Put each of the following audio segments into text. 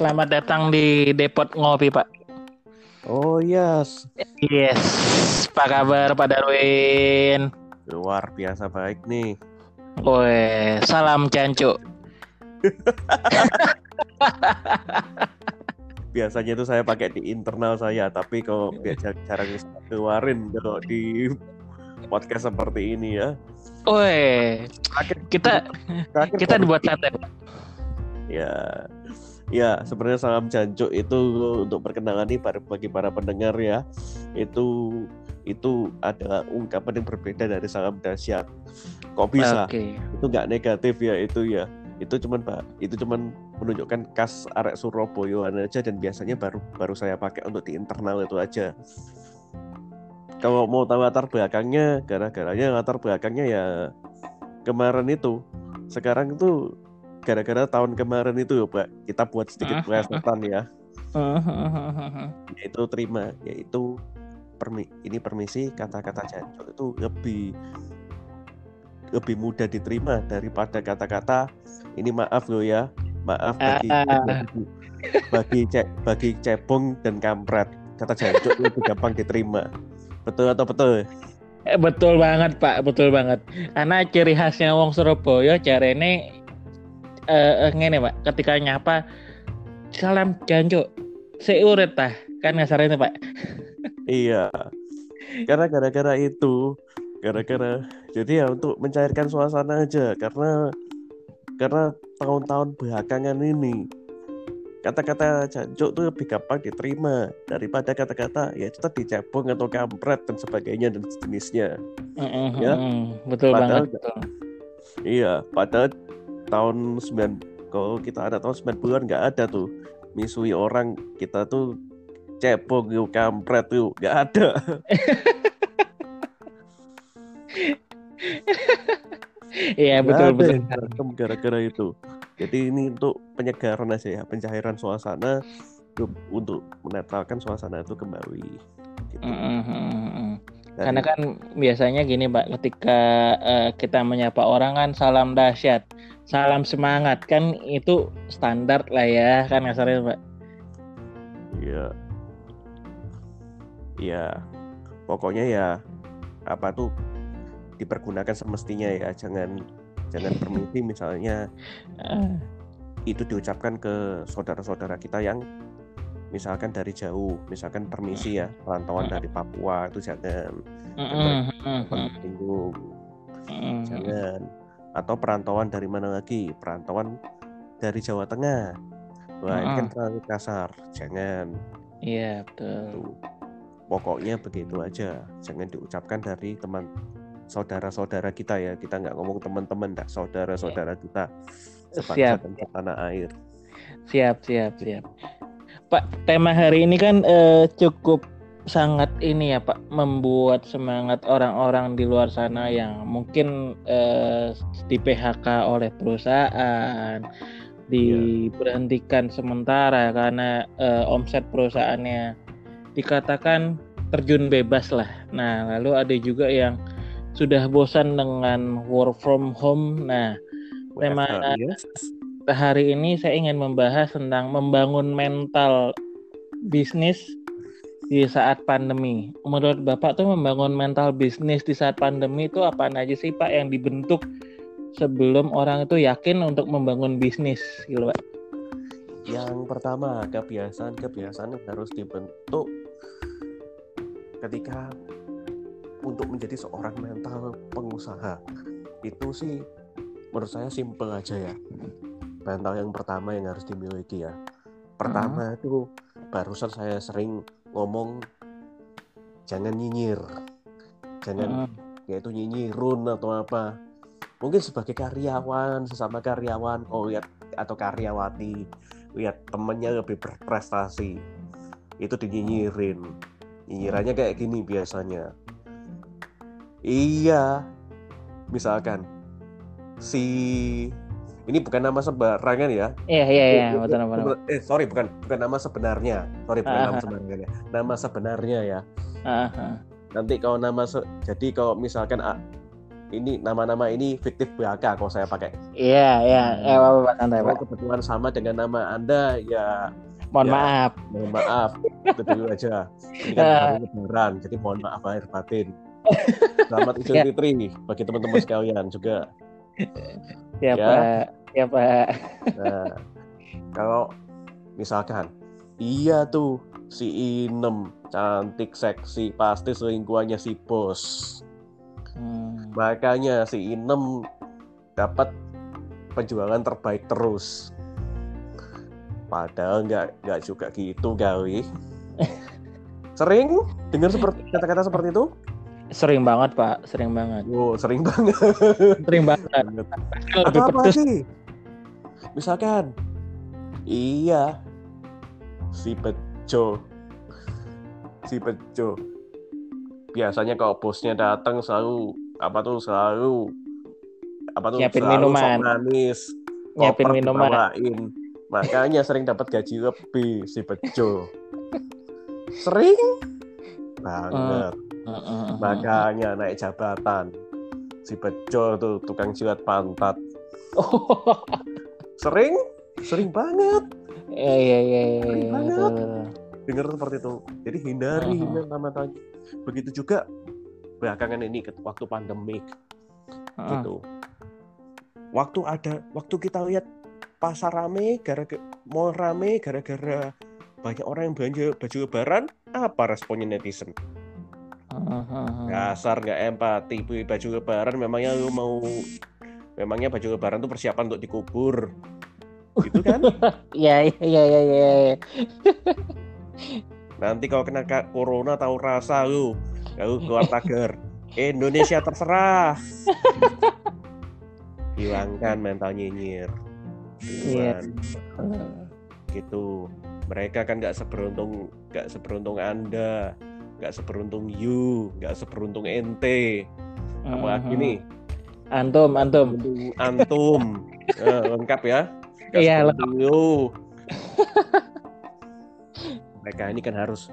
selamat datang di Depot Ngopi, Pak. Oh yes. Yes. Apa kabar Pak Darwin? Luar biasa baik nih. Woi, salam cancuk. Biasanya itu saya pakai di internal saya, tapi kalau biasa jarang keluarin kalau di podcast seperti ini ya. Woi, kita kita dibuat santai. Ya, ya sebenarnya salam jancuk itu untuk perkenalan nih bagi para pendengar ya. Itu itu adalah ungkapan yang berbeda dari salam dahsyat. Kok bisa? Okay. Itu nggak negatif ya itu ya. Itu cuman pak, itu cuman menunjukkan khas arek Surabaya aja dan biasanya baru baru saya pakai untuk di internal itu aja. Kalau mau tahu latar belakangnya, gara-garanya latar belakangnya ya kemarin itu. Sekarang itu gara-gara tahun kemarin itu ya Pak kita buat sedikit plesetan ya. Yaitu terima yaitu permi ini permisi kata-kata jancok itu lebih lebih mudah diterima daripada kata-kata ini maaf lo ya maaf bagi bagi ce, bagi cebong dan kampret. Kata jancok itu gampang diterima. Betul atau betul? Eh, betul banget pak betul banget. Karena ciri khasnya wong Surabaya carane uh, ngene pak. Ketika nyapa salam jancuk. Seuret tah kan ngasarnya pak. Iya. Karena gara-gara itu gara-gara jadi ya untuk mencairkan suasana aja. Karena karena tahun-tahun belakangan ini kata-kata jancuk tuh lebih gampang diterima daripada kata-kata ya itu tadi cebong atau kampret dan sebagainya dan sejenisnya. Mm -hmm. ya betul padahal, banget betul. iya padahal tahun 9 kalau kita ada tahun 90-an nggak ada tuh misui orang kita tuh cepok yuk kampret yuk nggak ada Iya betul betul. Gara-gara itu. Jadi ini untuk penyegaran aja ya, pencairan suasana untuk menetralkan suasana itu kembali. Gitu. Mm -hmm. Dari... Karena kan biasanya gini Pak, ketika uh, kita menyapa orang kan salam dahsyat salam semangat kan itu standar lah ya kan kasarnya pak? Iya. Iya. Pokoknya ya apa tuh dipergunakan semestinya ya jangan jangan permisi misalnya. Uh. itu diucapkan ke saudara-saudara kita yang misalkan dari jauh misalkan permisi ya perantauan dari Papua itu jangan uh, jangan atau perantauan dari mana lagi? Perantauan dari Jawa Tengah. Wah ini kan terlalu kasar. Jangan. Iya betul. Tuh. pokoknya begitu aja. Jangan diucapkan dari teman saudara-saudara kita ya. Kita nggak ngomong teman-teman dah saudara-saudara iya. kita. Dan tanah air. Siap siap siap Pak tema hari ini kan eh, cukup sangat ini ya Pak membuat semangat orang-orang di luar sana yang mungkin eh, di PHK oleh perusahaan diberhentikan sementara karena eh, omset perusahaannya dikatakan terjun bebas lah. Nah, lalu ada juga yang sudah bosan dengan work from home. Nah, tema yes. Hari ini saya ingin membahas tentang membangun mental bisnis di saat pandemi. Menurut Bapak tuh membangun mental bisnis di saat pandemi itu apa aja sih Pak yang dibentuk sebelum orang itu yakin untuk membangun bisnis gitu Pak? Yang pertama kebiasaan-kebiasaan yang harus dibentuk ketika untuk menjadi seorang mental pengusaha itu sih menurut saya simple aja ya mental yang pertama yang harus dimiliki ya. Pertama hmm. itu barusan saya sering ngomong jangan nyinyir. Jangan hmm. yaitu nyinyirun atau apa. Mungkin sebagai karyawan sesama karyawan oh lihat atau karyawati lihat temennya lebih berprestasi itu dinyinyirin. Nyinyirannya kayak gini biasanya. Iya misalkan si ini bukan nama sembarangan ya. Iya iya iya betul nama. Eh sorry bukan bukan nama sebenarnya. Sorry bukan uh nama sebenarnya. Nama sebenarnya ya. Uh -huh. Nanti kalau nama se jadi kalau misalkan ini nama-nama ini fiktif belaka kalau saya pakai. Iya, iya, eh, apa apa santai, Kalau Pak. kebetulan sama dengan nama Anda, ya Mohon Ya. maaf. mohon maaf. Itu dulu aja. Ini kan Ah. hari lebaran, jadi mohon maaf lahir batin. Selamat Idul Ya. Fitri bagi teman-teman sekalian juga. Ya, Ya. Pak. Ya, Pak. Nah, kalau misalkan iya tuh si Inem cantik seksi pasti selingkuhannya si bos. Hmm. Makanya si Inem dapat penjualan terbaik terus. Padahal nggak nggak juga gitu kali. Sering dengar seperti kata-kata seperti itu? Sering banget, Pak. Sering banget. Oh, sering banget. Sering banget. Atau apa pedes. sih? Misalkan, iya, si Bejo, si Bejo. Biasanya kalau bosnya datang selalu apa tuh selalu apa tuh Nyiapin selalu minuman. manis, Nyiapin minuman. dibawain. Makanya sering dapat gaji lebih si Bejo. Sering banget. Heeh. Makanya naik jabatan. Si Bejo tuh tukang jilat pantat. Oh. Sering, sering banget Iya, iya, iya, iya, Sering iya, banget. betul. dengar seperti itu. Jadi hindari Mhm. nama-nama Begitu juga belakangan ini waktu pandemik gitu. Waktu ada, waktu kita lihat pasar rame, gara-gara mall rame, gara-gara banyak orang yang belanja baju lebaran, apa responnya netizen? Dasar nggak empati, baju lebaran memangnya lu mau memangnya baju lebaran tuh persiapan untuk dikubur. Gitu kan? Iya, iya, iya, iya, iya. Nanti kalau kena corona tahu rasa lu. Lalu keluar tagar. Indonesia terserah. Hilangkan mental nyinyir. Iya. Gitu. Mereka kan nggak seberuntung nggak seberuntung Anda, nggak seberuntung you, nggak seberuntung ente. Apalagi Mhm. nih, Antum, antum. antum. Eh, lengkap ya. Iya, seberuntung you. mereka ini kan harus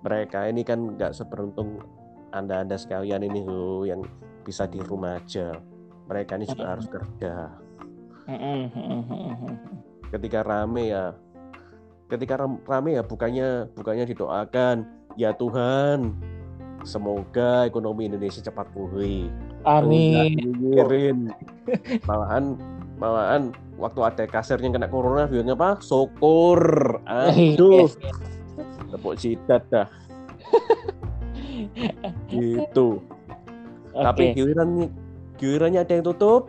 mereka ini kan nggak seberuntung anda-anda sekalian ini loh yang bisa di rumah aja mereka ini juga harus kerja ketika rame ya ketika ram- rame ya bukannya bukannya didoakan ya Tuhan semoga ekonomi Indonesia cepat pulih. Amin. nyinyirin malahan malahan waktu ada kasirnya kena corona bilangnya apa? Syukur. Aduh. Tepuk jidat dah. Gitu. Tapi Oke. giliran gilirannya ada yang tutup?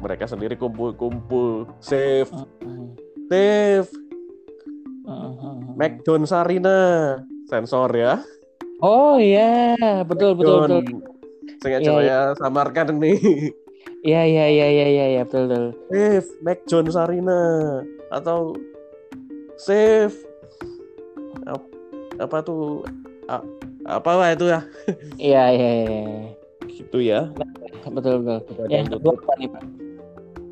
Mereka sendiri kumpul-kumpul. Save save heeh, heeh. McDon Sarina sensor ya Oh iya, betul betul betul. sengaja Iya, saya samarkan nih Iya iya iya iya iya ya, betul betul. save McDon Sarina atau save Ap- apa tuh A- apalah itu ya Iya iya iya. iya. gitu ya Betul betul. Ada Yang yang kedua apa nih, Pak?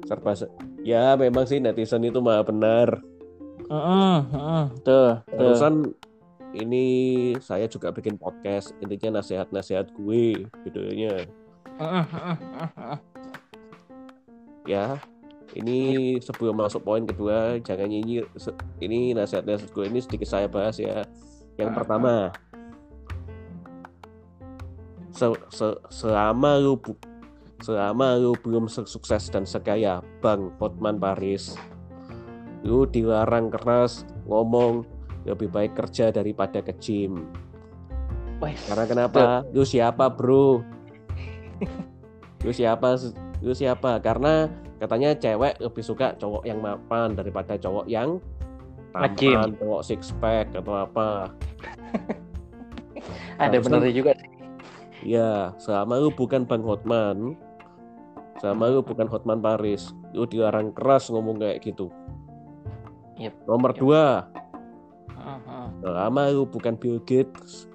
serba se- ya memang sih netizen itu maha benar Heeh, heeh, betul betul. Barusan ini saya juga bikin podcast intinya nasihat-nasihat gue heeh. ya ini sebelum masuk poin kedua jangan nyinyir. Ini nasihat-nasihat gue ini sedikit saya bahas ya. Yang Ah, pertama se- se- selama lu selama lu belum sukses dan sekaya Bang Hotman Paris lu dilarang keras ngomong lebih baik kerja daripada ke gym. Karena kenapa? Lu siapa, Bro? lu siapa? Lu siapa? Karena katanya cewek lebih suka cowok yang mapan daripada cowok yang tampan, cowok six pack atau apa. Ada benernya juga. Iya, selama lu bukan Bang Hotman, selama lu bukan Hotman Paris, lu dilarang keras ngomong kayak gitu. Yep. Nomor Yep. dua. Selama lu bukan Bill Gates,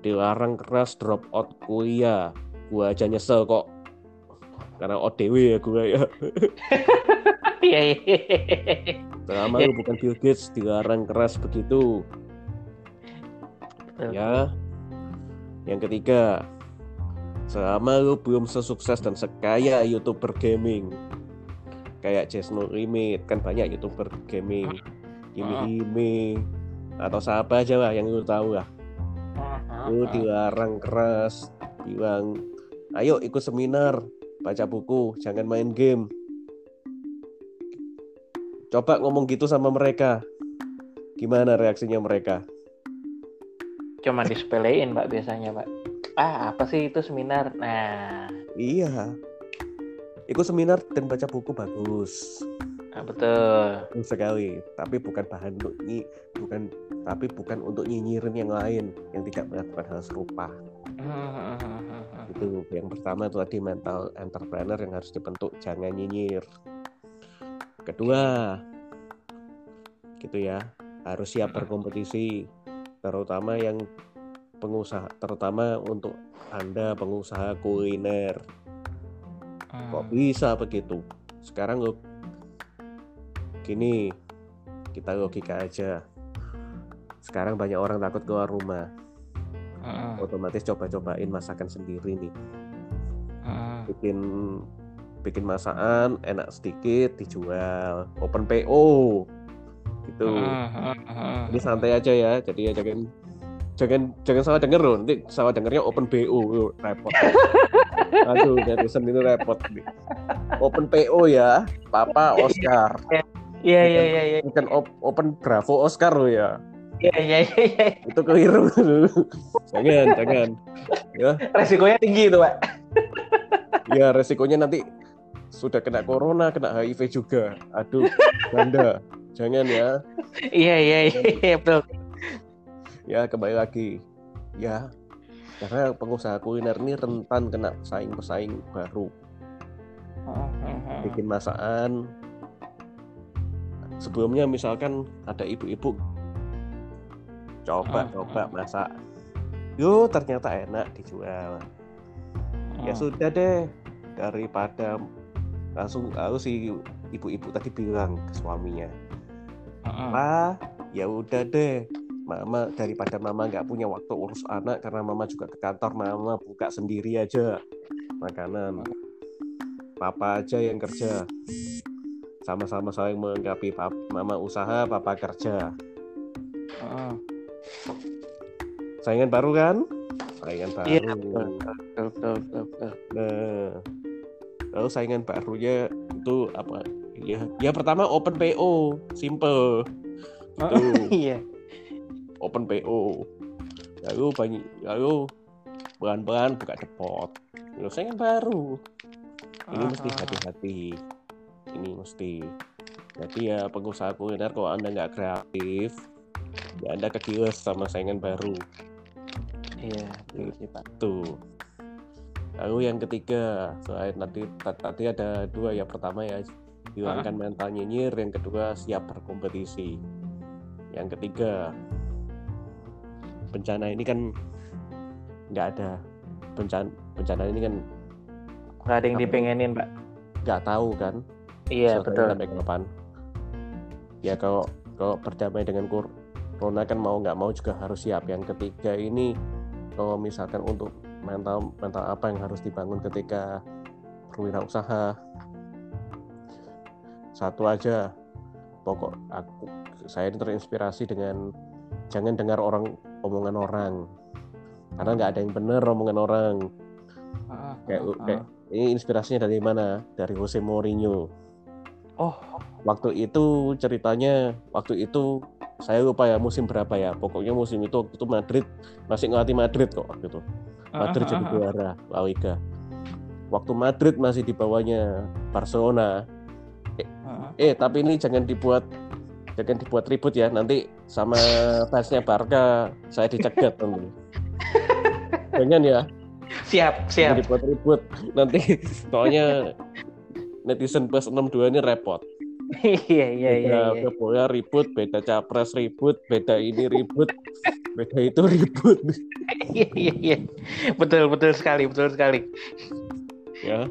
dilarang keras drop out kuliah. Gua aja nyesel kok. Karena ODW ya gue ya. Iya iya. Selama Ya. lu bukan Bill Gates, dilarang keras begitu. Ya. Yang ketiga, selama lu belum sesukses dan sekaya youtuber gaming kayak Just No Limit kan banyak youtuber gaming Kimi Hime atau siapa aja lah yang lu tahu lah lu dilarang keras bilang ayo ikut seminar baca buku jangan main game. Coba ngomong gitu sama mereka. Gimana reaksinya mereka? Cuma disepelein pak biasanya pak. Ah apa sih itu seminar? Nah. Iya. Ikut seminar dan baca buku bagus nah, betul. Bagus sekali. Tapi bukan bahan untuk nyi bukan tapi bukan untuk nyinyirin yang lain yang tidak melakukan hal serupa. Itu yang pertama itu tadi mental entrepreneur yang harus dibentuk jangan nyinyir. Kedua gitu ya harus siap berkompetisi terutama yang pengusaha terutama untuk anda pengusaha kuliner. Kok bisa begitu? Sekarang lo gini kita logika aja. Sekarang banyak orang takut keluar rumah. Otomatis coba-cobain masakan sendiri nih. Bikin bikin masakan enak sedikit dijual. Open PO gitu. Ini santai aja ya. Jadi ya jangan jangan jangan salah denger loh. Nanti salah dengernya open BO repot. Aduh netizen itu repot open PO ya. Papa Oscar iya iya iya iya bukan op- open Bravo Oscar lo ya. Iya iya iya itu keliru. Jangan jangan. Ya. Resikonya tinggi itu pak. Ya resikonya nanti sudah kena corona kena HIV juga. Aduh ganda jangan ya. Iya iya iya betul. Ya kembali lagi. Ya karena pengusaha kuliner ini rentan kena pesaing-pesaing baru. Bikin masakan sebelumnya misalkan ada ibu-ibu coba coba masak. Yo ternyata enak dijual. Ya sudah deh daripada langsung lalu si ibu-ibu tadi bilang ke suaminya apa ya udah deh mama daripada mama nggak punya waktu urus anak karena mama juga ke kantor mama buka sendiri aja makanan. Papa aja yang kerja sama-sama saling melengkapi pap mama usaha papa kerja saingan baru kan saingan baru Iya, betul, betul, betul, betul. Nah, lalu saingan barunya itu apa? Ya, ya pertama open PO, simple. Gitu. iya open PO. Lalu banyak, lalu pelan-pelan buka depot. Lalu saingan baru. Ini mesti hati-hati. Ini mesti. Jadi ya pengusaha kuliner kalau anda nggak kreatif, ya anda kekiles sama saingan baru. iya sih pak Tuh. Lalu yang ketiga, selain tadi ta- tadi ada dua ya. Pertama ya hilangkan mental nyinyir, yang kedua siap berkompetisi. Yang ketiga, bencana ini kan nggak ada bencana bencana ini kan nggak ada yang Apa? dipengenin pak nggak tahu kan iya betul. sampai kapan. Ya kalau kalau berdamai dengan cor- corona kan mau nggak mau juga harus siap. Yang ketiga ini kalau misalkan untuk mental mental apa yang harus dibangun ketika berwirausaha? Satu aja pokok aku saya ini terinspirasi dengan jangan dengar orang omongan orang. Karena nggak ada yang benar omongan orang. Kayak, kayak ini inspirasinya dari mana? Dari Jose Mourinho oh waktu itu ceritanya waktu itu saya lupa ya musim berapa ya. Pokoknya musim itu waktu itu Madrid masih ngelatih Madrid kok waktu itu. Madrid jadi juara La Liga. Waktu Madrid masih di bawahnya Barcelona. Eh tapi ini jangan dibuat jangan dibuat ribut ya. Nanti sama fansnya Barca saya dicegat nanti. Jangan ya. Siap jangan siap. dibuat ribut. Nanti soalnya netizen plus 62 ini repot. Iya iya iya beda iya. ribut beda capres ribut beda ini ribut beda itu ribut. Iya iya iya. Betul betul sekali betul sekali. Ya.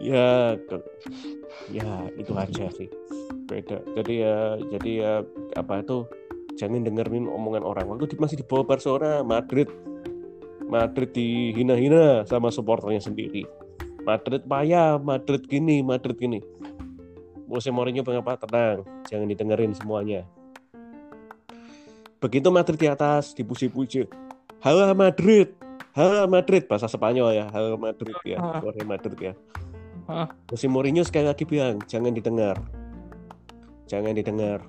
Ya ya itu aja sih. Beda. Jadi ya jadi ya apa itu? Jangan dengerin omongan orang. Waktu masih di bawah Barcelona Madrid. Madrid dihina-hina sama supporternya sendiri. Madrid payah, Madrid gini, Madrid gini. Musim Mourinho mengapa tenang, jangan didengerin semuanya. Begitu Madrid di atas, dipuji-puji. Halo Madrid, halo Madrid, bahasa Spanyol ya, halo Madrid ya, Halo Madrid ya. Musim Mourinho sekali lagi bilang, jangan didengar. Jangan didengar.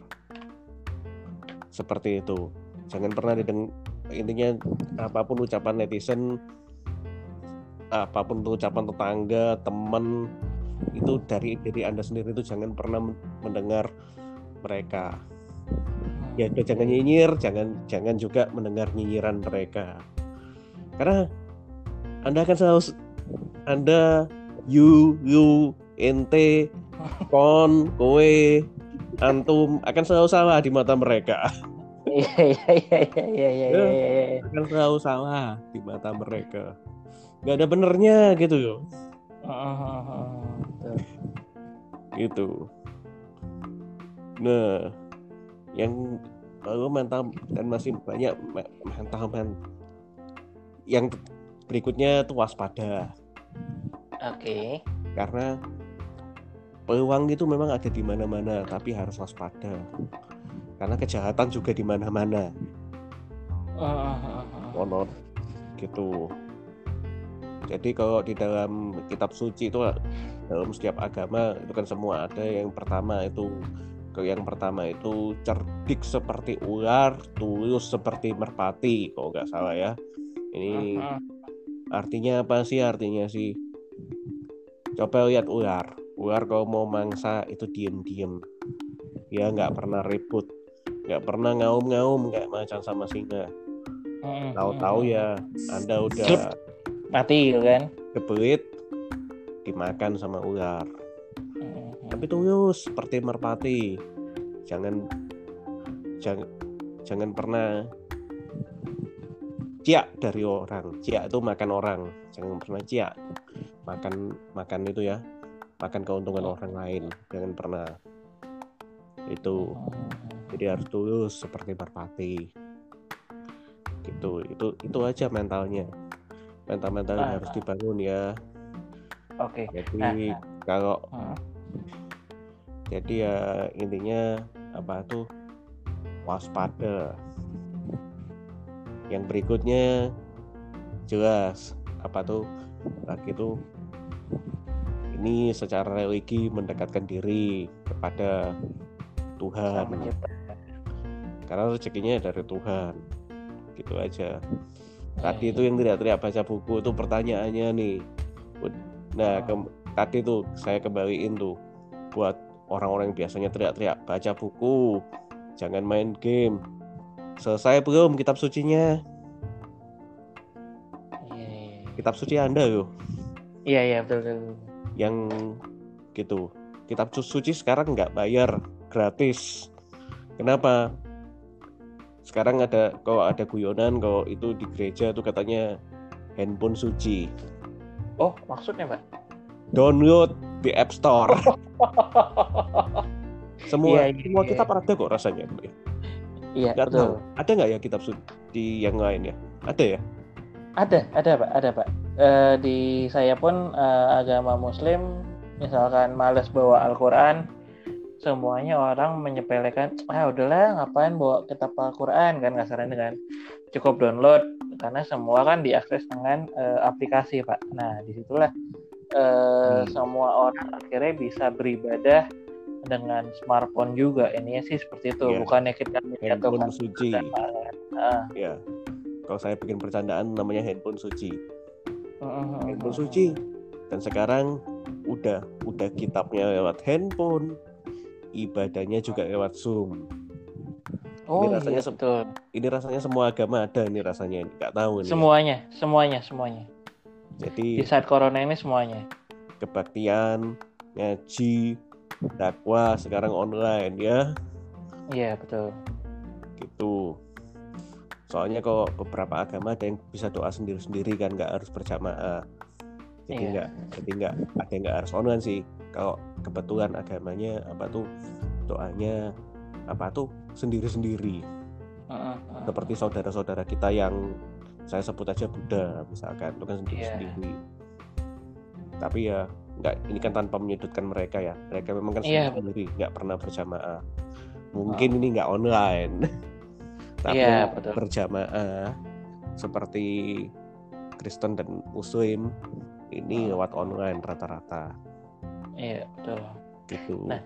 Seperti itu. Jangan pernah didengar. Intinya apa pun ucapan netizen, apa pun itu ucapan tetangga, teman, itu dari diri Anda sendiri itu jangan pernah mendengar mereka. Ya udah jangan nyinyir, jangan jangan juga mendengar nyinyiran mereka. Karena Anda akan selalu Anda you, you, ente, kon, kowe, antum akan selalu salah di mata mereka. Iya iya iya iya iya iya. Ya, akan selalu salah di mata mereka. Gak ada benernya gitu loh. Gitu. Nah, yang lalu mental dan masih banyak mental men yang berikutnya itu waspada. Oke. Okay. Karena peluang itu memang ada di mana-mana, tapi harus waspada. Karena kejahatan juga di mana-mana. Uh, gitu. Jadi kalau di dalam kitab suci itu dalam setiap agama itu kan semua ada yang pertama itu yang pertama itu cerdik seperti ular, tulus seperti merpati kalau nggak salah ya. Ini artinya apa sih? Artinya sih Coba lihat ular. Ular kalau mau mangsa itu diem-diem. Ya nggak pernah ribut, nggak pernah ngaum-ngaum, nggak macam sama singa. Tahu-tahu ya, Anda udah mati gitu kan? Kebelit, dimakan sama ular. Tapi tulus seperti merpati. Jangan jangan jangan pernah ciak dari orang. Ciak itu makan orang. Jangan pernah ciak makan makan itu ya makan keuntungan orang lain jangan pernah itu jadi harus tulus seperti merpati gitu itu itu aja mentalnya mental mental ah, harus dibangun ya. Oke. Okay. jadi ah, kalau ah. jadi ya intinya apa tuh waspada. Yang berikutnya jelas apa tuh lagi tuh ini secara religi mendekatkan diri kepada Tuhan. Karena rezekinya dari Tuhan. Gitu aja tadi itu yang tidak teriak baca buku itu pertanyaannya nih. Nah ke, tadi tuh saya kembaliin tuh buat orang-orang yang biasanya teriak-teriak baca buku jangan main game. Selesai belum kitab sucinya? Iya, iya, iya. kitab suci anda loh iya iya betul betul yang gitu. Kitab suci sekarang nggak bayar gratis. Kenapa sekarang ada kalau ada guyonan kalau itu di gereja tuh katanya handphone suci. Oh maksudnya pak? Download di App Store. Semua iya, iya, semua iya. kitab ada kok rasanya iya gak betul. Tahu. ada nggak ya kitab suci yang lain ya? Ada ya? Ada ada pak ada pak. Uh, di saya pun uh, agama Muslim misalkan males bawa Al-Quran semuanya orang menyepelekan ah udahlah ngapain bawa kitab Al-Quran? Kan kasarnya kan. Cukup download karena semua kan diakses dengan uh, aplikasi pak. Nah di situlah uh, hmm. semua orang akhirnya bisa beribadah dengan smartphone juga. Ini sih seperti itu yeah. bukannya kita handphone suci. ya kalau saya bikin percandaan namanya handphone suci. Handphone suci. Dan sekarang udah udah kitabnya lewat handphone ibadahnya juga lewat zoom. Oh ini rasanya iya, betul. ini rasanya semua agama ada ini rasanya nggak tahu nih semuanya ya. semuanya semuanya. Jadi di saat corona ini semuanya. kebaktian ngaji dakwah sekarang online ya. Iya betul. Gitu. Soalnya kok beberapa agama ada yang bisa doa sendiri-sendiri kan nggak harus berjamaah. Jadi iya. nggak jadi nggak ada yang nggak harus online sih kalau kebetulan agamanya apa tuh doanya apa tuh sendiri-sendiri. Uh, uh, uh. seperti saudara-saudara kita yang saya sebut aja Buddha misalkan itu kan sendiri Iya. sendiri tapi ya nggak ini kan tanpa menyudutkan mereka ya. Mereka memang kan Iya, sendiri nggak pernah berjamaah. Mungkin ini nggak online. Tapi Iya, betul. berjamaah seperti Kristen dan Muslim ini lewat online rata-rata Iya betul. gitu Nah,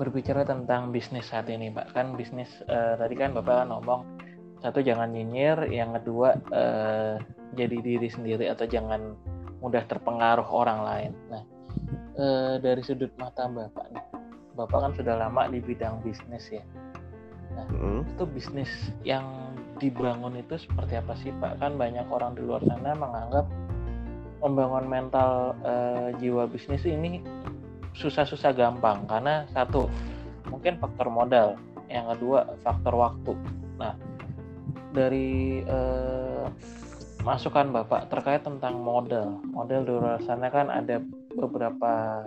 Berbicara tentang bisnis saat ini, Pak, kan bisnis eh, tadi kan Bapak ngomong satu jangan nyinyir, yang kedua eh, jadi diri sendiri atau jangan mudah terpengaruh orang lain. Nah, eh, dari sudut mata Bapak nih, Bapak kan sudah lama di bidang bisnis ya. Mm, Itu bisnis yang dibangun itu seperti apa sih, Pak? Kan banyak orang di luar sana menganggap membangun mental eh, jiwa bisnis ini susah-susah gampang karena satu mungkin faktor modal, yang kedua faktor waktu. Nah, dari eh, masukan Bapak terkait tentang modal, modal di luar sana kan ada beberapa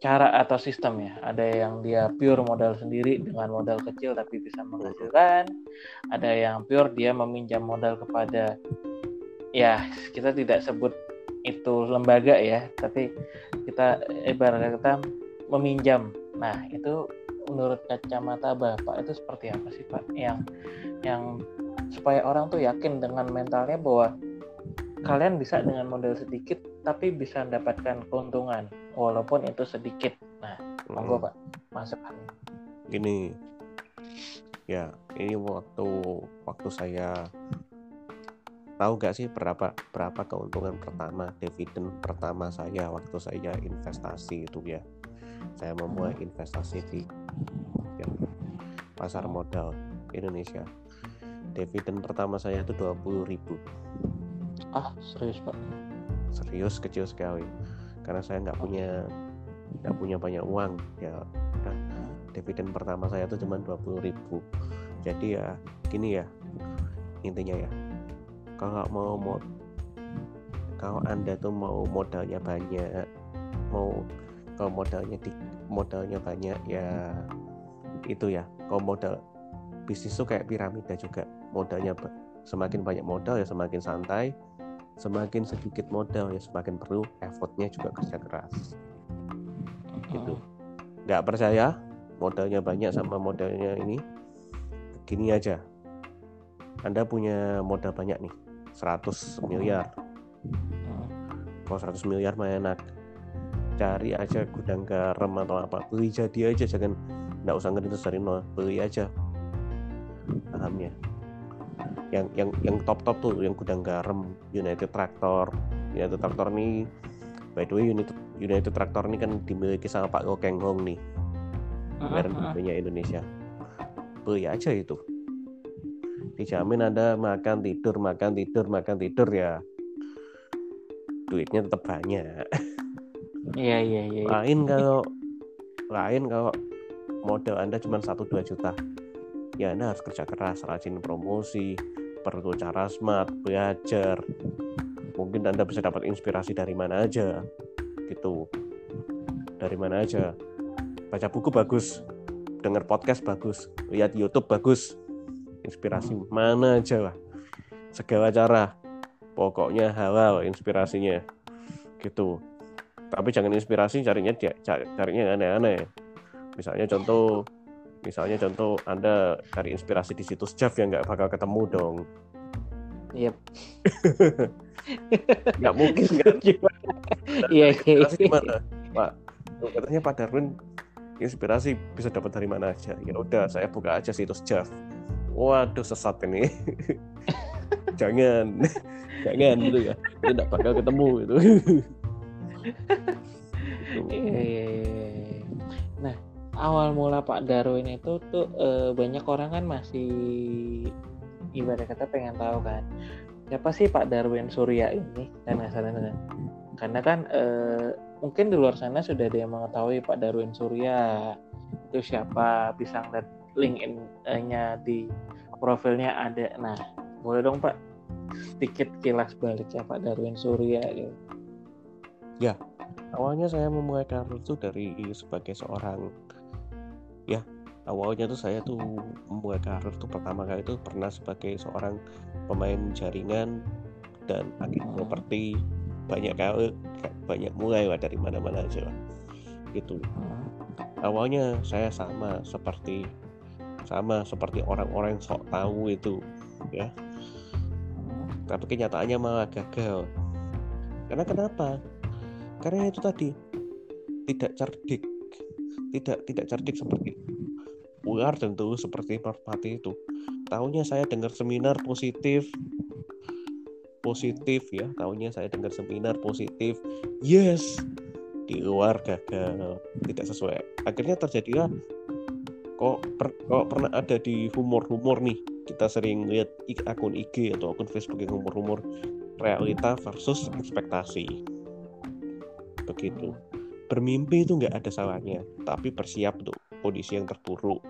cara atau sistem ya. Ada yang dia pure modal sendiri dengan modal kecil tapi bisa menghasilkan. Ada yang pure dia meminjam modal kepada ya kita tidak sebut itu lembaga ya, tapi kita ibaratnya kita meminjam. Nah, itu menurut kacamata Bapak itu seperti apa sih, Pak? Yang yang supaya orang tuh yakin dengan mentalnya bahwa kalian bisa dengan modal sedikit tapi bisa mendapatkan keuntungan walaupun itu sedikit. Nah, monggo mm. Pak, masuk. gini ya ini waktu waktu saya tahu gak sih berapa berapa keuntungan pertama dividen pertama saya waktu saya investasi itu ya? Saya memulai investasi di ya, pasar modal Indonesia. Dividen pertama saya itu 20.000 ribu. Ah, serius, Pak. serius kecil sekali. Karena saya nggak punya nggak punya banyak uang ya. Udah dividen pertama saya itu cuma 20.000 jadi ya gini ya intinya ya kalau mau mod kalau anda tuh mau modalnya banyak mau kalau modalnya di modalnya banyak ya itu ya. Kalau modal bisnis tuh kayak piramida juga. Modalnya semakin banyak modal ya semakin santai semakin sedikit modal ya semakin perlu effortnya juga kerja keras. Gitu. Nggak percaya modalnya banyak sama modalnya ini? Gini aja. Anda punya modal banyak nih 100 miliar. Hmm. kalau 100 miliar mah enak. Cari aja gudang garam atau apa. Beli jadi aja jangan nggak usah ngerintis dari nol beli aja. Paham ya? Yang yang yang top top tuh yang gudang garam United Tractor. United Tractor nih by the way United United Tractor ini kan dimiliki sama Pak Go Keng Hong nih. Merek Hmm. mobilnya Indonesia. Beli aja itu dijamin anda makan tidur makan tidur makan tidur ya. Duitnya tetap banyak. Iya, iya, iya. iya. lain kalau lain kalau modal anda cuma 1-2 juta ya anda harus kerja keras rajin promosi perlu cara smart belajar. Mungkin anda bisa dapat inspirasi dari mana aja gitu. Dari mana aja. Baca buku bagus dengar podcast bagus lihat YouTube bagus inspirasi mana aja lah. Segala cara. Pokoknya halal inspirasinya. Gitu. Tapi jangan inspirasi carinya dia- ca- carinya aneh-aneh. Misalnya contoh misalnya contoh anda cari inspirasi di situs Jeff yang nggak bakal ketemu dong. Iya. nggak mungkin kan? Iya, iya. pak Tuh, katanya Pak Darwin inspirasi bisa dapat dari mana aja? Ya udah saya buka aja situs Jeff waduh sesat ini. Jangan. Jangan gitu ya. Itu nggak bakal ketemu Gitu. Iya, iya, iya. Nah, awal mula Pak Darwin itu tuh eh, banyak orang kan masih ibarat kata pengen tahu kan siapa sih Pak Darwin Surya ini? Dan asalnya kan karena kan eh, mungkin di luar sana sudah ada yang mengetahui Pak Darwin Surya. Itu siapa? Bisa ngeliat LinkedIn-nya di profilnya ada nah boleh dong Pak sedikit kilas baliknya Pak Darwin Surya gitu. awalnya saya memulai karir itu dari sebagai seorang ya awalnya tuh saya tuh memulai karir tuh pertama kali itu pernah sebagai seorang pemain jaringan dan agen Hmm. properti banyak kali banyak mulai lah dari mana-mana aja lah gitu Hmm. awalnya saya sama seperti sama seperti orang-orang yang sok tahu itu ya. Tapi kenyataannya malah gagal. Karena kenapa? Karena itu tadi tidak cerdik tidak tidak cerdik seperti ular tentu seperti merpati itu. Tahunya saya dengar seminar positif positif ya tahunya saya dengar seminar positif. Yes di luar gagal tidak sesuai. Akhirnya terjadilah kok per, kok pernah ada di humor-humor nih? Kita sering lihat akun IG atau akun Facebook yang humor-humor realita versus ekspektasi. Begitu. Bermimpi itu nggak ada salahnya tapi bersiap tuh kondisi yang terburuk.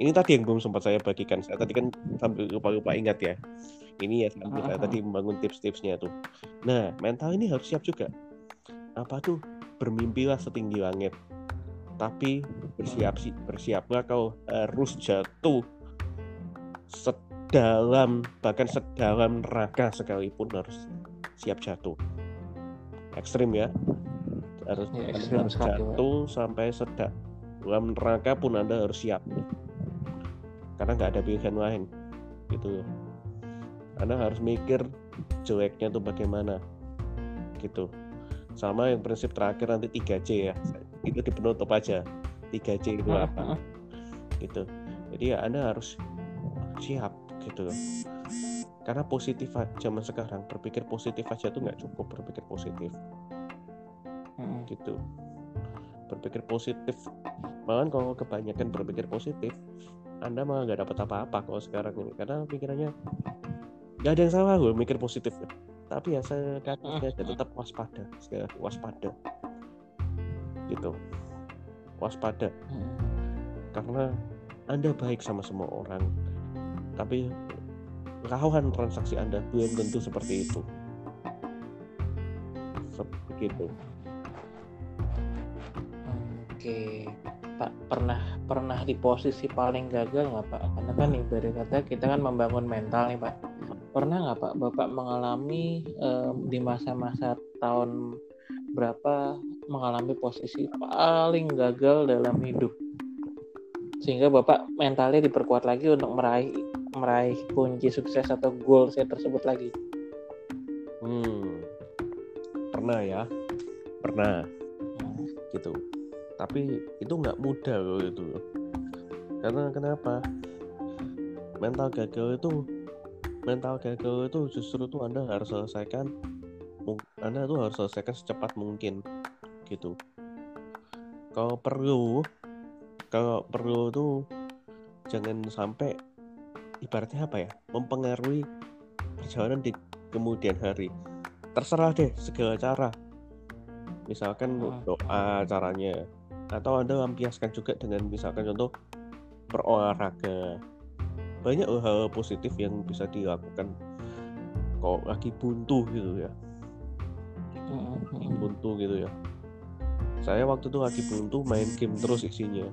Ini tadi yang belum sempat saya bagikan. Saya tadi kan sambil lupa-lupa ingat ya. Ini ya sambil saya tadi membangun tips-tipsnya tuh. Nah mental ini harus siap juga. Apa tuh? Bermimpilah setinggi langit tapi bersiap sih bersiaplah kau harus jatuh sedalam bahkan sedalam neraka sekalipun harus siap jatuh. Ekstrim ya. Harus Ya, ekstrim sekali, Pak. jatuh sampai sedalam neraka pun anda harus siap. Karena nggak ada pilihan lain gitu. Anda harus mikir jeleknya tuh bagaimana gitu. Sama yang prinsip terakhir nanti 3C ya itu di penutup aja. 3C itu apa. gitu. Jadi ya anda harus siap gitu karena positif aja zaman sekarang berpikir positif aja tuh nggak cukup berpikir positif. Hmm. gitu. Berpikir positif malah kalau kebanyakan berpikir positif anda malah nggak dapat apa-apa kalau sekarang ini. Karena pikirannya nggak ada yang salah loh mikir positif. Tapi ya saya kata tetap waspada waspada gitu waspada Hmm. karena anda baik sama semua orang tapi lawan transaksi anda belum tentu seperti itu seperti itu Oke, Pak pernah pernah di posisi paling gagal nggak Pak? Karena kan ibarat kata kita kan membangun mental nih Pak. Pernah nggak Pak Bapak mengalami em, di masa-masa tahun berapa mengalami posisi paling gagal dalam hidup sehingga Bapak mentalnya diperkuat lagi untuk meraih meraih kunci sukses atau goal saya tersebut lagi. Hmm, pernah ya, pernah Hmm. gitu. Tapi itu nggak mudah loh itu. Karena kenapa? Mental gagal itu, mental gagal itu justru tuh anda harus selesaikan, anda tuh harus selesaikan secepat mungkin, gitu. Kalau perlu, kalau perlu tuh jangan sampai ibaratnya apa ya, mempengaruhi perjalanan di kemudian hari. Terserah deh segala cara. Misalkan doa caranya atau anda lampiaskan juga dengan misalkan contoh berolahraga. Banyak hal positif yang bisa dilakukan. Kalau lagi buntu gitu ya. Buntu gitu ya saya waktu itu lagi buntu main game terus isinya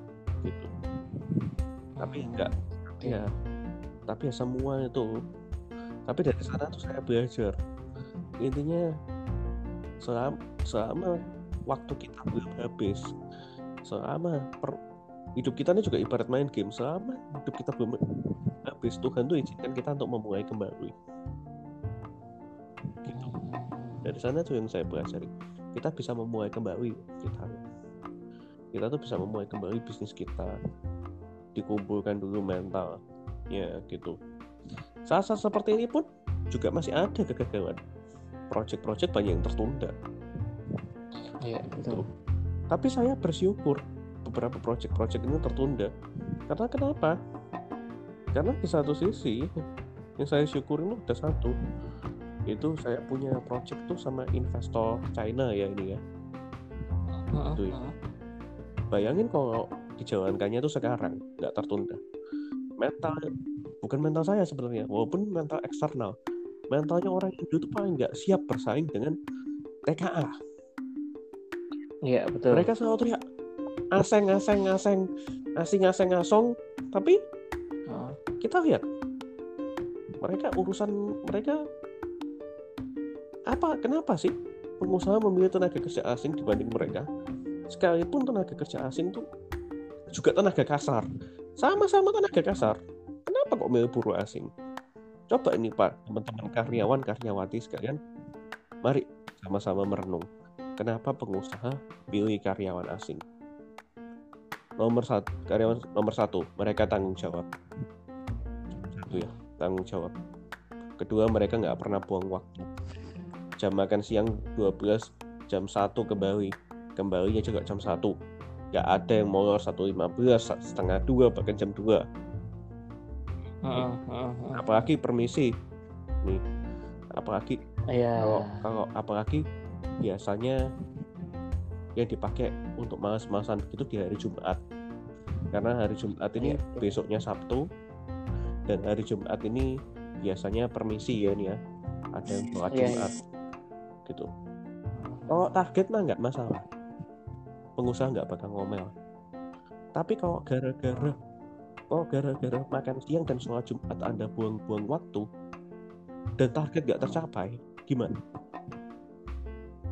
gitu. Tapi enggak ya tapi ya semua itu. Tapi dari sana tuh saya belajar. Intinya selama, selama waktu kita belum habis selama per, hidup kita ini juga ibarat main game selama hidup kita belum habis Tuhan tuh izinkan kita untuk memulai kembali. Gitu. Dari sana tuh yang saya pelajari kita bisa memulai kembali kita. Kita tuh bisa memulai kembali bisnis kita. Dikumpulkan dulu mental ya gitu. Saat-saat seperti ini pun juga masih ada kegagalan. Project-project banyak yang tertunda. Iya betul. tapi saya bersyukur beberapa project-project ini tertunda. Karena kenapa? Karena di satu sisi yang saya syukurin udah satu itu saya punya project tuh sama investor China ya ini ya. Itu ya. bayangin kalau dijalankannya tuh sekarang nggak tertunda. Mental bukan mental saya sebenarnya walaupun mental eksternal. Mentalnya orang Indo tuh paling nggak siap bersaing dengan TKA Iya betul. mereka selalu teriak aseng aseng aseng asing aseng asong. Tapi kita lihat mereka urusan mereka apa kenapa sih pengusaha memilih tenaga kerja asing dibanding mereka? Sekalipun tenaga kerja asing tuh juga tenaga kasar. Sama-sama tenaga kasar. Kenapa kok milih buruh asing? Coba ini pak teman-teman karyawan karyawati sekalian. Mari sama-sama merenung. Kenapa pengusaha pilih karyawan asing? Nomor satu karyawan nomor satu mereka tanggung jawab. Satu ya tanggung jawab. Kedua mereka nggak pernah buang waktu jam makan siang 12 jam 1 kembali kembalinya juga jam 1 nggak ada yang molor 1.15 setengah dua bahkan jam 2 Heeh, heeh, heeh. apalagi permisi. Nih apalagi Iya. kalau kalau apalagi biasanya yang dipakai untuk malas-malasan begitu di hari Jumat. Karena hari Jumat ini Iya. besoknya Sabtu dan hari Jumat ini biasanya permisi ya nih ya ada yang sholat Iya, Jumat gitu. Kalau target mah nggak masalah. Pengusaha nggak bakal ngomel. Tapi kalau gara-gara kalau gara-gara makan siang dan sholat Jumat anda buang-buang waktu dan target nggak tercapai gimana?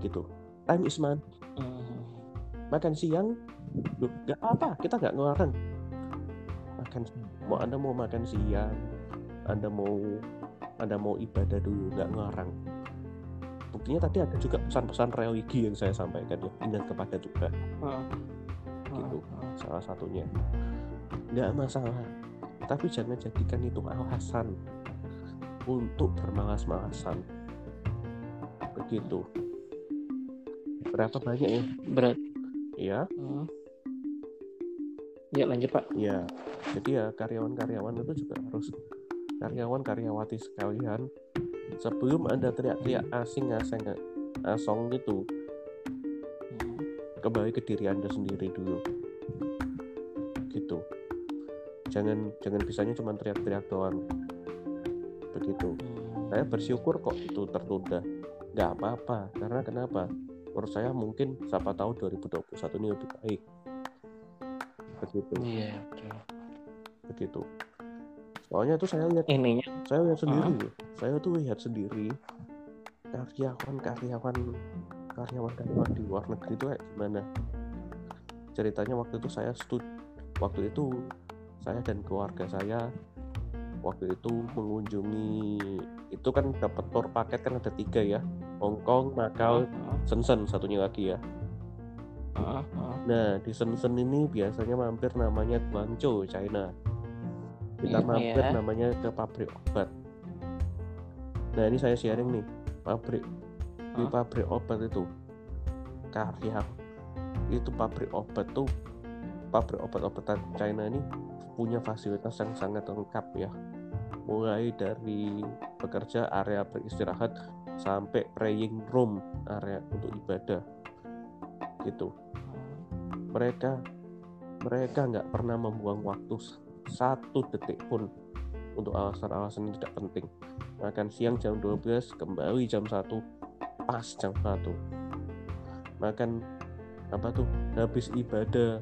Gitu. Time is money. Hmm. makan siang nggak apa kita nggak ngelarang. Makan mau anda mau makan siang anda mau anda mau ibadah dulu nggak ngelarang buktinya tadi ada juga pesan-pesan religi yang saya sampaikan ya ingat kepada Tuhan. Gitu. Salah satunya nggak masalah tapi jangan jadikan itu alasan untuk bermalas-malasan begitu berapa banyak ya Berat. ya Heeh. Ya lanjut Pak. ya jadi ya karyawan-karyawan itu juga harus karyawan karyawati sekalian sebelum anda teriak-teriak asing asing asong itu Hmm. kembali ke diri anda sendiri dulu gitu jangan jangan bisanya cuma teriak-teriak doang begitu Hmm. saya bersyukur kok itu tertunda nggak apa-apa karena kenapa menurut saya mungkin siapa tahu 2021 ini lebih baik begitu Iya. betul. begitu soalnya tuh saya lihat Ininya. saya lihat sendiri loh. Saya tuh lihat sendiri karyawan karyawan karyawan karyawan di luar negeri itu kayak gimana ceritanya waktu itu saya stud waktu itu saya dan keluarga saya waktu itu mengunjungi itu kan dapat tour paket kan ada tiga ya Hong Kong Macau. Shenzhen satunya lagi ya. Nah, di Shenzhen ini biasanya mampir namanya Guangzhou, China. Kita Iya. mampir namanya ke pabrik obat. Nah, ini saya sharing nih, pabrik. Di pabrik obat itu karya. Itu pabrik obat tuh pabrik obat-obatan China ini punya fasilitas yang sangat lengkap ya. Mulai dari bekerja area beristirahat sampai praying room area untuk ibadah gitu. Mereka mereka nggak pernah membuang waktu satu detik pun untuk alasan-alasan yang tidak penting makan siang jam 12 kembali jam 1 pas jam 1 makan apa tuh habis ibadah.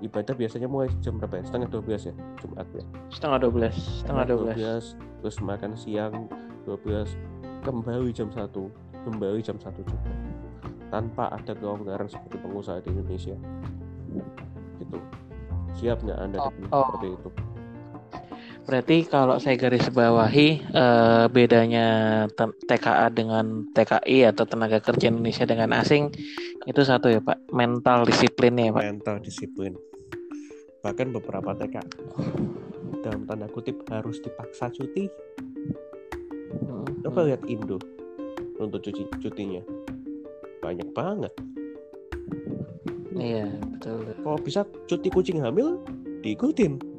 Ibadah biasanya mulai jam berapa ya? Setengah 12 ya Jumat ya? Setengah dua belas. Setengah dua belas. 12 terus makan siang 12 kembali jam 1 kembali jam 1 juga. Tanpa ada kelonggaran seperti pengusaha di Indonesia. Gitu. Siap nggak anda Oh, oh. seperti itu Berarti kalau saya garis bawahi eh, bedanya TKA dengan TKI atau tenaga kerja Indonesia dengan asing itu satu ya Pak, mental disiplinnya ya Pak. mental disiplin bahkan beberapa TK dalam tanda kutip harus dipaksa cuti Hmm, coba hmm. lihat Indo untuk cuci cutinya banyak banget Iya betul. kalau bisa cuti kucing hamil diikutin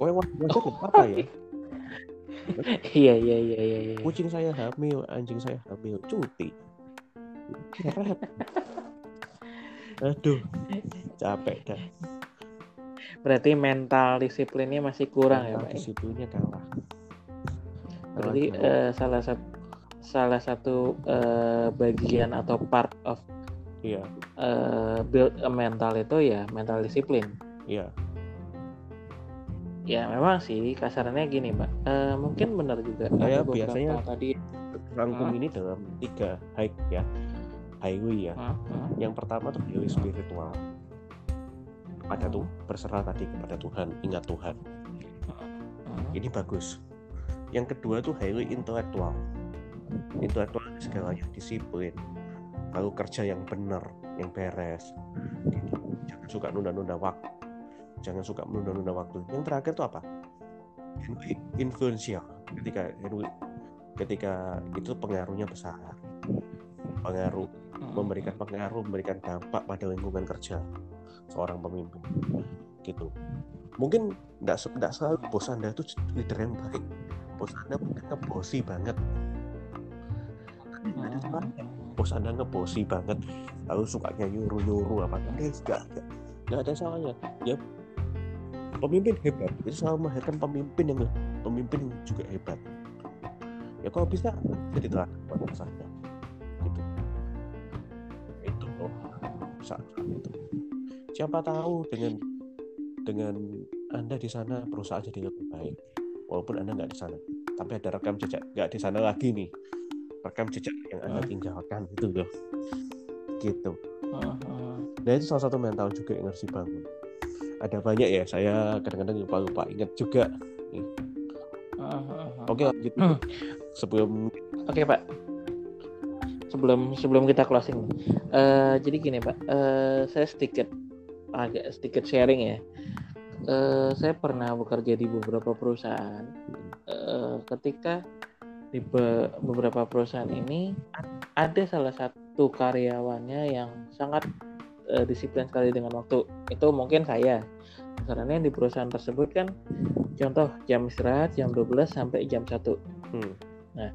pokoknya wajar wajar nggak apa ya Iya iya iya iya. iya. kucing saya hamil anjing saya hamil cuti aduh capek dah Berarti mental disiplinnya masih kurang ya Mental Pak. ya? disiplinnya kalah Berarti Kalah eh, salah satu salah satu eh, bagian atau part of Iya. uh, build a mental itu ya mental disiplin. Iya. Ya memang sih kasarannya gini, Pak. Uh, mungkin benar juga. Saya biasanya tadi rangkum hmm? ini dalam tiga high ya, highway ya. Hmm? Hmm? Yang pertama tuh highway spiritual. Ada tuh berserah tadi kepada Tuhan, ingat Tuhan. Hmm? Ini bagus. Yang kedua tuh highway intelektual. Intelektual segalanya disiplin, lalu kerja yang benar yang beres gitu. jangan suka nunda-nunda waktu jangan suka menunda-nunda waktu. Yang terakhir itu apa? Influensial ketika ketika itu pengaruhnya besar. Pengaruh memberikan pengaruh memberikan dampak pada lingkungan kerja seorang pemimpin. Gitu. Mungkin tidak tidak selalu bos anda itu leader yang baik. Bos anda mungkin ngebosi banget. Bos anda ngebosi banget. Lalu sukanya nyuruh nyuruh apa. Guys gak, gak, gak ada salahnya. Ya pemimpin hebat. Itu selalu melahirkan pemimpin yang pemimpin yang juga hebat. Ya kalau bisa jadi teladan buat saya. Gitu. Itu loh. Saat itu. Siapa tahu dengan dengan anda di sana perusahaan jadi lebih baik. Walaupun anda nggak di sana. Tapi ada rekam jejak nggak di sana lagi nih. Rekam jejak yang anda tinggalkan itu loh. Gitu. Nah itu salah satu mental juga yang harus dibangun ada banyak ya. Saya kadang-kadang lupa lupa ingat juga. Oke lanjut. Hmm. sebelum oke pak. Sebelum sebelum kita closing. Uh, jadi gini pak. Uh, saya sedikit agak sedikit sharing ya. Uh, saya pernah bekerja di beberapa perusahaan. Uh, ketika di be beberapa perusahaan ini ada salah satu karyawannya yang sangat uh, disiplin sekali dengan waktu. Itu mungkin saya. Karena di perusahaan tersebut kan contoh jam istirahat jam 12 sampai jam 1. Hmm. Nah,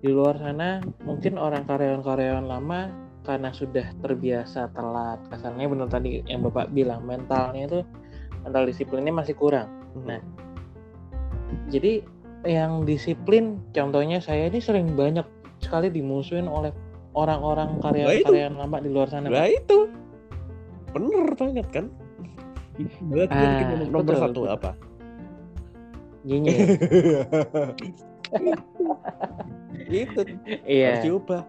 di luar sana mungkin orang karyawan-karyawan lama karena sudah terbiasa telat. Kasarnya benar tadi yang Bapak bilang mentalnya itu mental disiplinnya masih kurang. Hmm. Nah, jadi yang disiplin contohnya saya ini sering banyak sekali dimusuhin oleh orang-orang karyawan-karyawan lama di luar sana. Nah itu bener banget kan? Berarti ah, nomor betul, satu betul. apa? Nyinyir. itu iya. harus diubah.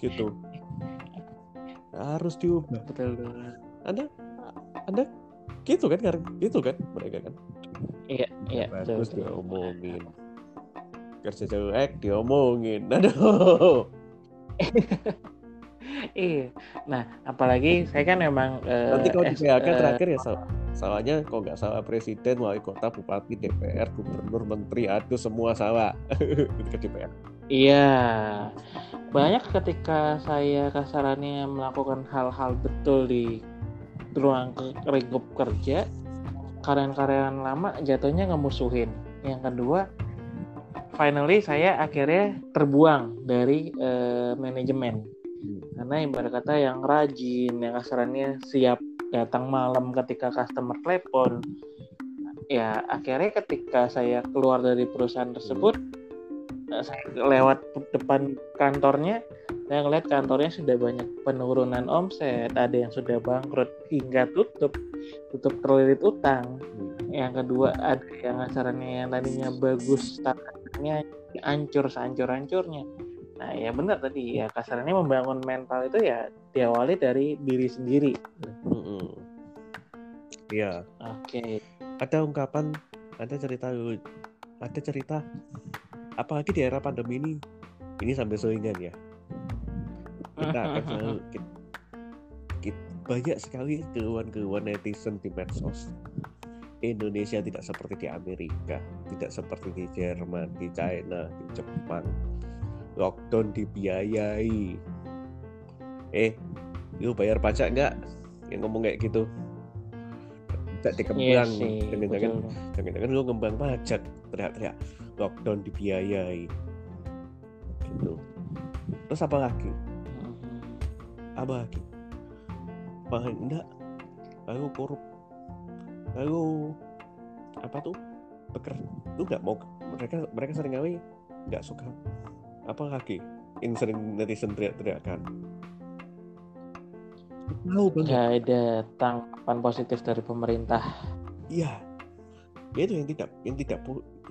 Gitu. Harus diubah. Betul. Anda, Anda gitu kan? Gitu kan mereka kan? Iya, iya. Bagus betul, diomongin. Kerja jelek diomongin. Aduh. iya. Nah, apalagi saya kan memang nanti kalau di PHK uh, terakhir ya salah. Salahnya kalau nggak salah presiden, wali kota, bupati, DPR, gubernur, menteri, aduh semua salah ke DPR. Iya. Banyak ketika saya kasarannya melakukan hal-hal betul di ruang lingkup kerja, karyawan-karyawan lama jatuhnya ngemusuhin. Yang kedua, finally saya akhirnya terbuang dari uh, manajemen. Karena ibarat kata yang rajin, yang kasarannya siap datang malam ketika customer telepon. Ya, akhirnya ketika saya keluar dari perusahaan tersebut, hmm. saya lewat depan kantornya, saya ngeliat kantornya sudah banyak penurunan omset, ada yang sudah bangkrut hingga tutup tutup terlilit utang hmm. yang kedua ada yang acaranya yang tadinya bagus startnya hancur sehancur hancurnya nah ya benar tadi ya kasarnya membangun mental itu ya diawali dari diri sendiri iya oke okay. ada ungkapan ada cerita ada cerita apalagi di era pandemi ini ini sampai selingan ya kita akan selalu kita, banyak sekali keluhan-keluhan netizen di medsos. Indonesia tidak seperti di Amerika, tidak seperti di Jerman, di China, di Jepang. Lockdown dibiayai. Eh, lu bayar pajak nggak? Yang ngomong kayak gitu. Tidak dikembang. Iya jangan-jangan, jangan-jangan lu ngembang pajak. Teriak-teriak. Lockdown dibiayai. Gitu. Terus apa lagi? Mm-hmm. Apa lagi? apa enggak lalu korup lalu apa tuh beker tuh nggak mau mereka mereka sering kali nggak suka apa lagi? Yang sering netizen teriak-teriakan tahu nggak ada tanggapan positif dari pemerintah. Iya. Ya itu yang tidak yang tidak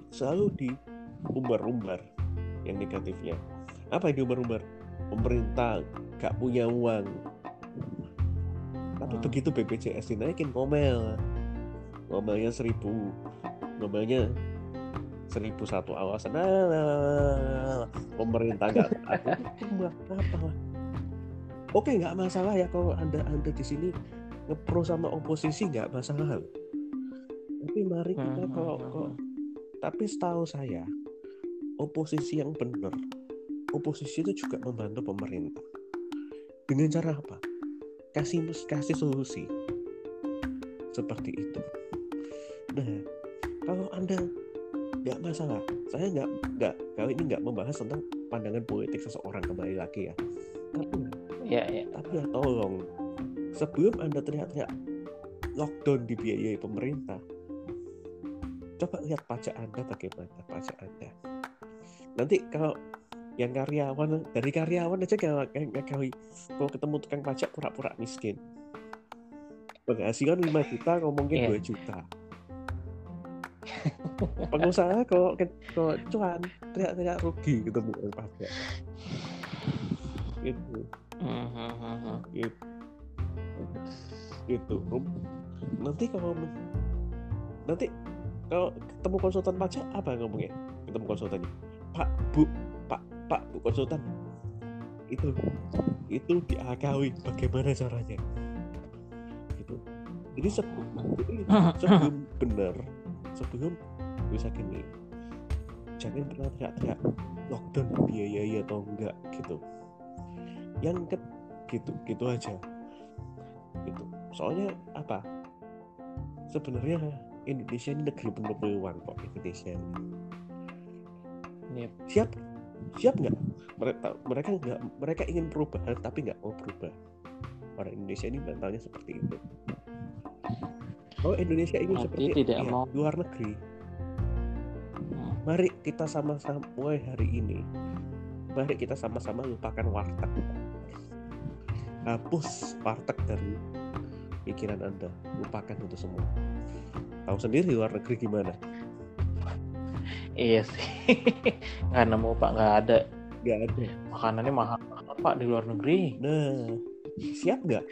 selalu di umbar-umbar yang negatifnya. Apa yang diumbar-umbar? Pemerintah gak punya uang. Tapi Hmm. begitu BPJS dinaikin ngomel. Ngomelnya seribu. Ngomelnya seribu satu alasan. Ah, pemerintah nggak apa oke nggak masalah ya kalau anda anda di sini ngepro sama oposisi nggak masalah. Tapi mari kita Hmm, kalau hmm, kok hmm. tapi setahu saya oposisi yang benar oposisi itu juga membantu pemerintah. Dengan cara apa? Kasih kasih solusi. Seperti itu. Nah kalau anda nggak masalah saya nggak nggak kali ini nggak membahas tentang pandangan politik seseorang kembali lagi ya. Tapi ya ya tapi ya tolong. Sebelum anda teriak-teriak lockdown dibiayai pemerintah coba lihat pajak anda bagaimana pajak anda. Nanti kalau yang karyawan dari karyawan aja kalau kali kalau ketemu tukang pajak pura-pura miskin. Penghasilan 5 juta ngomongin Iya. 2 juta pengusaha kalau kalau cuan teriak-teriak rugi ketemu tukang pajak itu hmm. gitu. Gitu nanti kalau nanti kalau ketemu konsultan pajak apa ngomongnya ketemu konsultannya? Pak bu. Pak pak bu konsultan. Itu. Itu diakali bagaimana caranya. Gitu. Jadi sebelum sebelum benar sebelum bisa gini jangan pernah teriak-teriak lockdown biayai atau enggak gitu. Yang ke gitu gitu aja. Gitu. Soalnya apa? Sebenarnya Indonesia ini negeri penuh peluang kok Indonesia ini. Yep. siap? Siap nggak? Mereka mereka nggak mereka ingin perubahan tapi nggak mau berubah. Orang Indonesia ini mentalnya seperti itu. Kalau Indonesia ingin Berarti seperti tidak ya, mau- luar negeri. Mari kita sama-sama mulai hari ini. Mari kita sama-sama lupakan warteg. Hapus warteg dari pikiran anda. Lupakan itu semua. Tahu sendiri luar negeri gimana? Iya sih. Nggak nemu pak nggak ada. Nggak ada. Makanannya mahal pak di luar negeri. Nah siap nggak?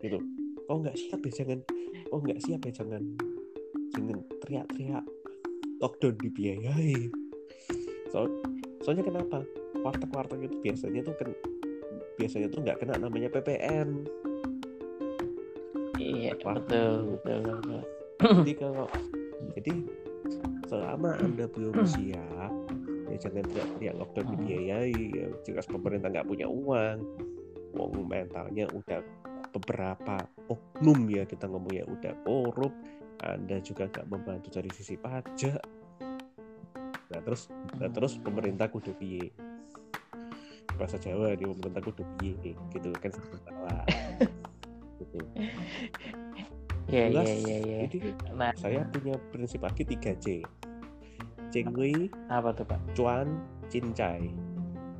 Gitu. Oh nggak siap ya jangan. Oh nggak siap ya jangan. Jangan teriak-teriak lockdown dibiayai. So, soalnya kenapa? Warteg-warteg itu biasanya tuh kan biasanya tuh nggak kena namanya PPN iya Warteg. betul betul, betul. jadi kalau jadi selama anda belum siap ya jangan teriak-teriak lockdown Hmm. dibiayai. Ya jelas pemerintah nggak punya uang. Uang mentalnya udah beberapa oknum ya kita ngomongnya udah korup. Anda juga nggak membantu dari sisi pajak terus nah terus pemerintah kudu piye? Bahasa Jawa di pemerintah kudu piye? Gitu kan salah. Gitu. Iya iya iya. jadi Nah, saya punya prinsip lagi 3C Cengui, apa tuh pak? cuan, cincai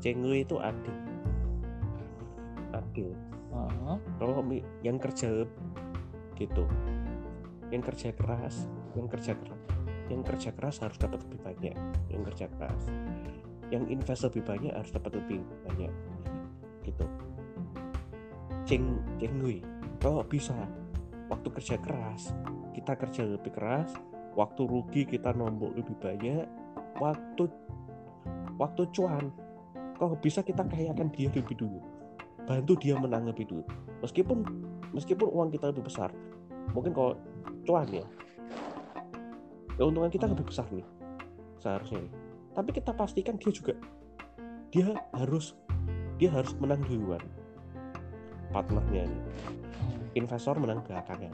Cengui itu adil. Adil. Kalau mi- yang kerja gitu. Yang kerja keras Yang kerja keras Yang kerja keras harus dapat lebih banyak. Yang kerja keras. Yang invest lebih banyak harus dapat lebih banyak. Gitu. Ceng, cengui Kalau bisa Waktu kerja keras Kita kerja lebih keras Waktu rugi kita nombok lebih banyak Waktu Waktu cuan. Kalau bisa kita kayakan dia lebih dulu. Bantu dia menang lebih dulu. Meskipun meskipun uang kita lebih besar. Mungkin kalau cuan ya keuntungan kita lebih besar nih seharusnya nih. tapi kita pastikan dia juga dia harus dia harus menang duluan. Partnernya nih. investor menang belakangan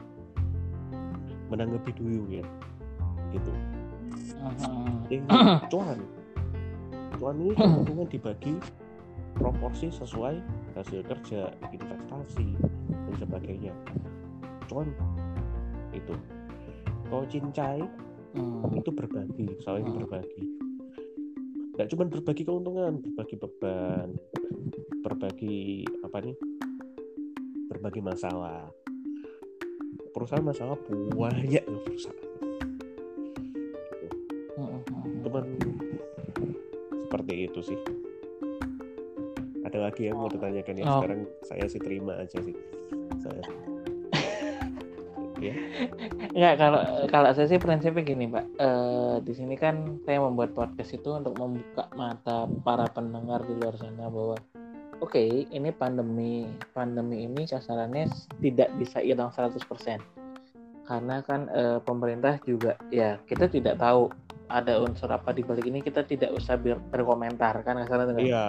menang lebih dulu ya. Gitu. Yang cuan. Cuan ini keuntungan dibagi proporsi sesuai hasil kerja investasi dan sebagainya. Cuan. Itu. Kalau cincai Hmm. itu berbagi saling Hmm. berbagi. Nggak cuma berbagi keuntungan berbagi beban berbagi apa nih berbagai masalah. Perusahaan masalah banyak loh perusahaan. Teman seperti itu sih. Ada lagi yang mau ditanyakan ya? Oh. sekarang saya sih terima aja sih. Saya ya Enggak, kalau kalau saya sih prinsipnya gini, Pak. Eh, di sini kan saya membuat podcast itu untuk membuka mata para pendengar di luar sana bahwa oke, ini pandemi. Pandemi ini kasarannya tidak bisa hilang 100%. Karena kan eh, pemerintah juga ya kita tidak tahu ada unsur apa di balik ini kita tidak usah ber- berkomentar kan kasarnya dengan iya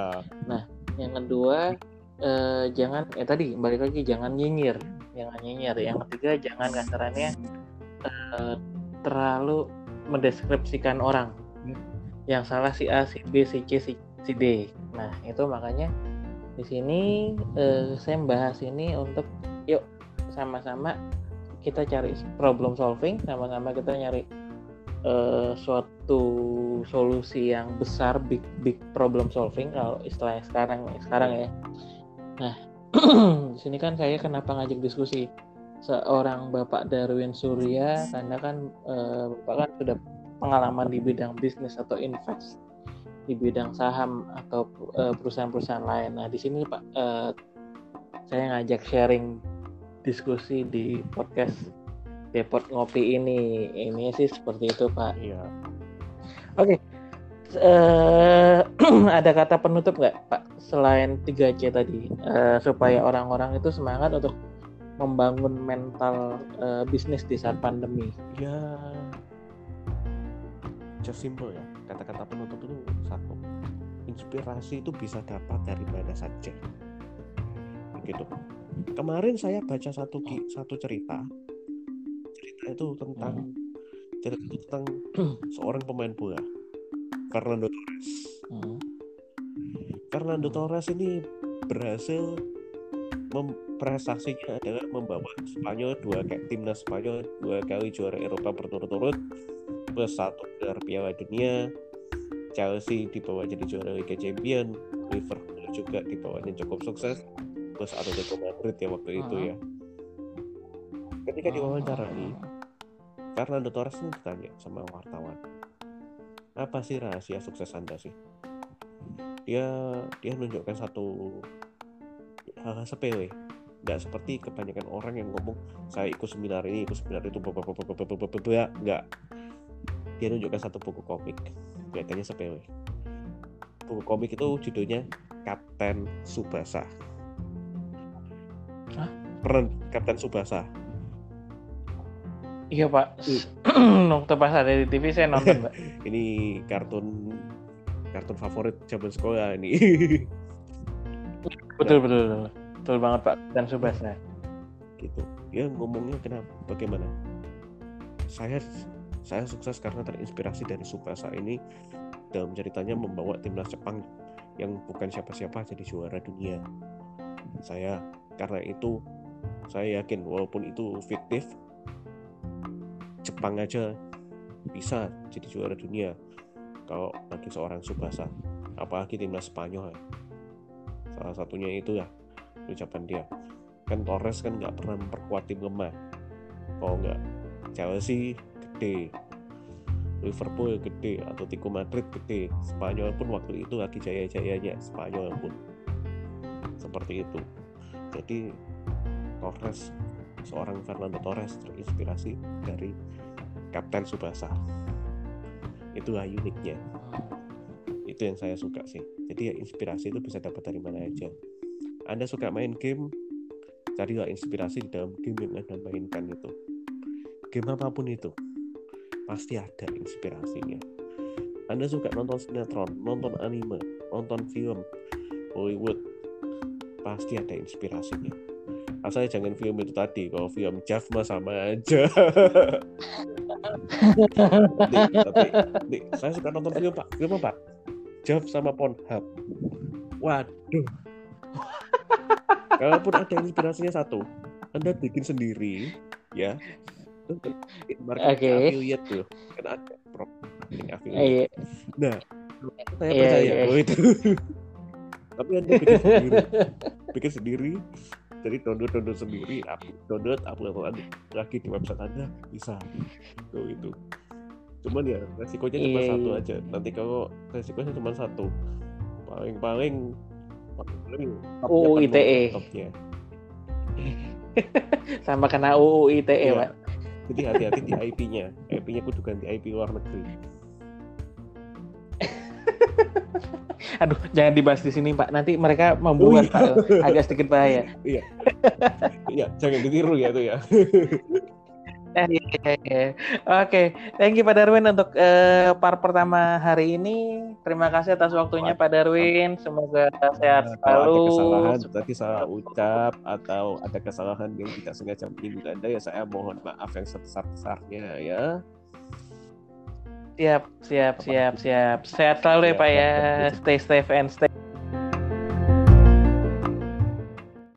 yang kedua eh, jangan ya tadi balik lagi jangan nyinyir jangan nyinyir yang ketiga jangan kasarannya eh, terlalu mendeskripsikan orang. Yang salah si A si B si C si, si D. Nah itu makanya di sini eh, saya membahas ini untuk yuk sama-sama kita cari problem solving sama-sama kita nyari eh, suatu solusi yang besar big big problem solving kalau istilahnya sekarang sekarang ya. Nah di sini kan saya kenapa ngajak diskusi? Seorang bapak Darwin Surya karena kan eh, bapak kan sudah pengalaman di bidang bisnis atau invest di bidang saham atau eh, perusahaan-perusahaan lain. Nah di sini pak eh, saya ngajak sharing diskusi di podcast Depot Ngopi ini. Ini sih seperti itu pak. Iya eh ada kata penutup nggak Pak? Selain 3C tadi eh, supaya orang-orang itu semangat untuk membangun mental eh, bisnis di saat pandemi. ya just simple ya. Kata-kata penutup itu satu. Inspirasi itu bisa dapat dari mana saja. Gitu. Kemarin saya baca satu satu cerita. Cerita itu tentang cerita itu tentang seorang pemain bola Fernando Torres. Hmm. Fernando Torres ini berhasil prestasinya adalah membawa Spanyol dua kayak timnas Spanyol dua kali juara Eropa berturut-turut plus satu gelar Piala Dunia. Chelsea dibawa jadi juara Liga Champion Liverpool juga dibawanya cukup sukses plus Atletico Madrid ya waktu itu ya. Ketika diwawancara nih Fernando Torres ini ditanya sama wartawan apa sih rahasia sukses anda sih? Dia dia menunjukkan satu hal-hal sepele. Nggak seperti kebanyakan orang yang ngomong saya ikut seminar ini ikut seminar itu nggak. Dia menunjukkan satu buku komik. Kelihatannya sepele. Buku komik itu judulnya Kapten Subasa. Hah? Kapten Subasa. Iya Pak. Waktu pas ada di TV saya nonton Pak. ini kartun kartun favorit zaman sekolah ini betul betul betul. Betul banget Pak dan Subasa. gitu dia ngomongnya kenapa bagaimana saya saya sukses karena terinspirasi dari Subasa ini dalam ceritanya membawa timnas Jepang yang bukan siapa-siapa jadi juara dunia saya karena itu saya yakin walaupun itu fiktif Jepang aja bisa jadi juara dunia kalau bagi seorang Subasa apalagi timnas Spanyol salah satunya itu ya ucapan dia. Kan Torres kan nggak pernah memperkuat tim lemah. Kalau nggak? Chelsea gede. Liverpool gede Atletico Madrid gede. Spanyol pun waktu itu lagi jaya-jayanya. Spanyol pun. Seperti itu. Jadi Torres seorang Fernando Torres terinspirasi dari Kapten Subasa. Itulah uniknya. Itu yang saya suka sih. Jadi ya inspirasi itu bisa dapat dari mana aja. Anda suka main game? Carilah inspirasi di dalam game yang anda mainkan itu. Game apa pun itu pasti ada inspirasinya. Anda suka nonton sinetron nonton anime nonton film Hollywood pasti ada inspirasinya asal jangan film itu tadi kalau film Jav mah sama aja. Dik, tapi Dik, saya suka nonton film pak film apa? Pak Jav sama Pornhub. Waduh. Kalaupun ada inspirasinya satu anda bikin sendiri ya. Marketing Oke. affiliate tuh kan ada marketing affiliate. Iya. nah saya Iya, percaya iya. bahwa itu. Tapi anda bikin sendiri. Bikin sendiri jadi download download sendiri download upload lagi di website anda bisa tuh itu cuman ya resikonya cuma Iya, satu iya. aja nanti kalau resikonya cuma satu paling paling UU ITE. laptopnya. sama kena UU ITE Iya. pak jadi hati-hati di IP-nya IP-nya kudu ganti IP luar negeri aduh jangan dibahas di sini pak nanti mereka membuat Oh, iya. Pak. agak sedikit bahaya iya jangan ditiru ya tuh ya Eh, iya, iya, iya. Oke, thank you Pak Darwin untuk eh, part pertama hari ini. Terima kasih atas waktunya Pak Darwin. Semoga sehat kalau ada selalu. kesalahan tadi salah ucap atau ada kesalahan yang tidak sengaja menyinggung anda ya saya mohon maaf yang sebesar-besarnya ya Siap, siap, siap, siap. Sehat selalu ya Pak ya. Stay safe and stay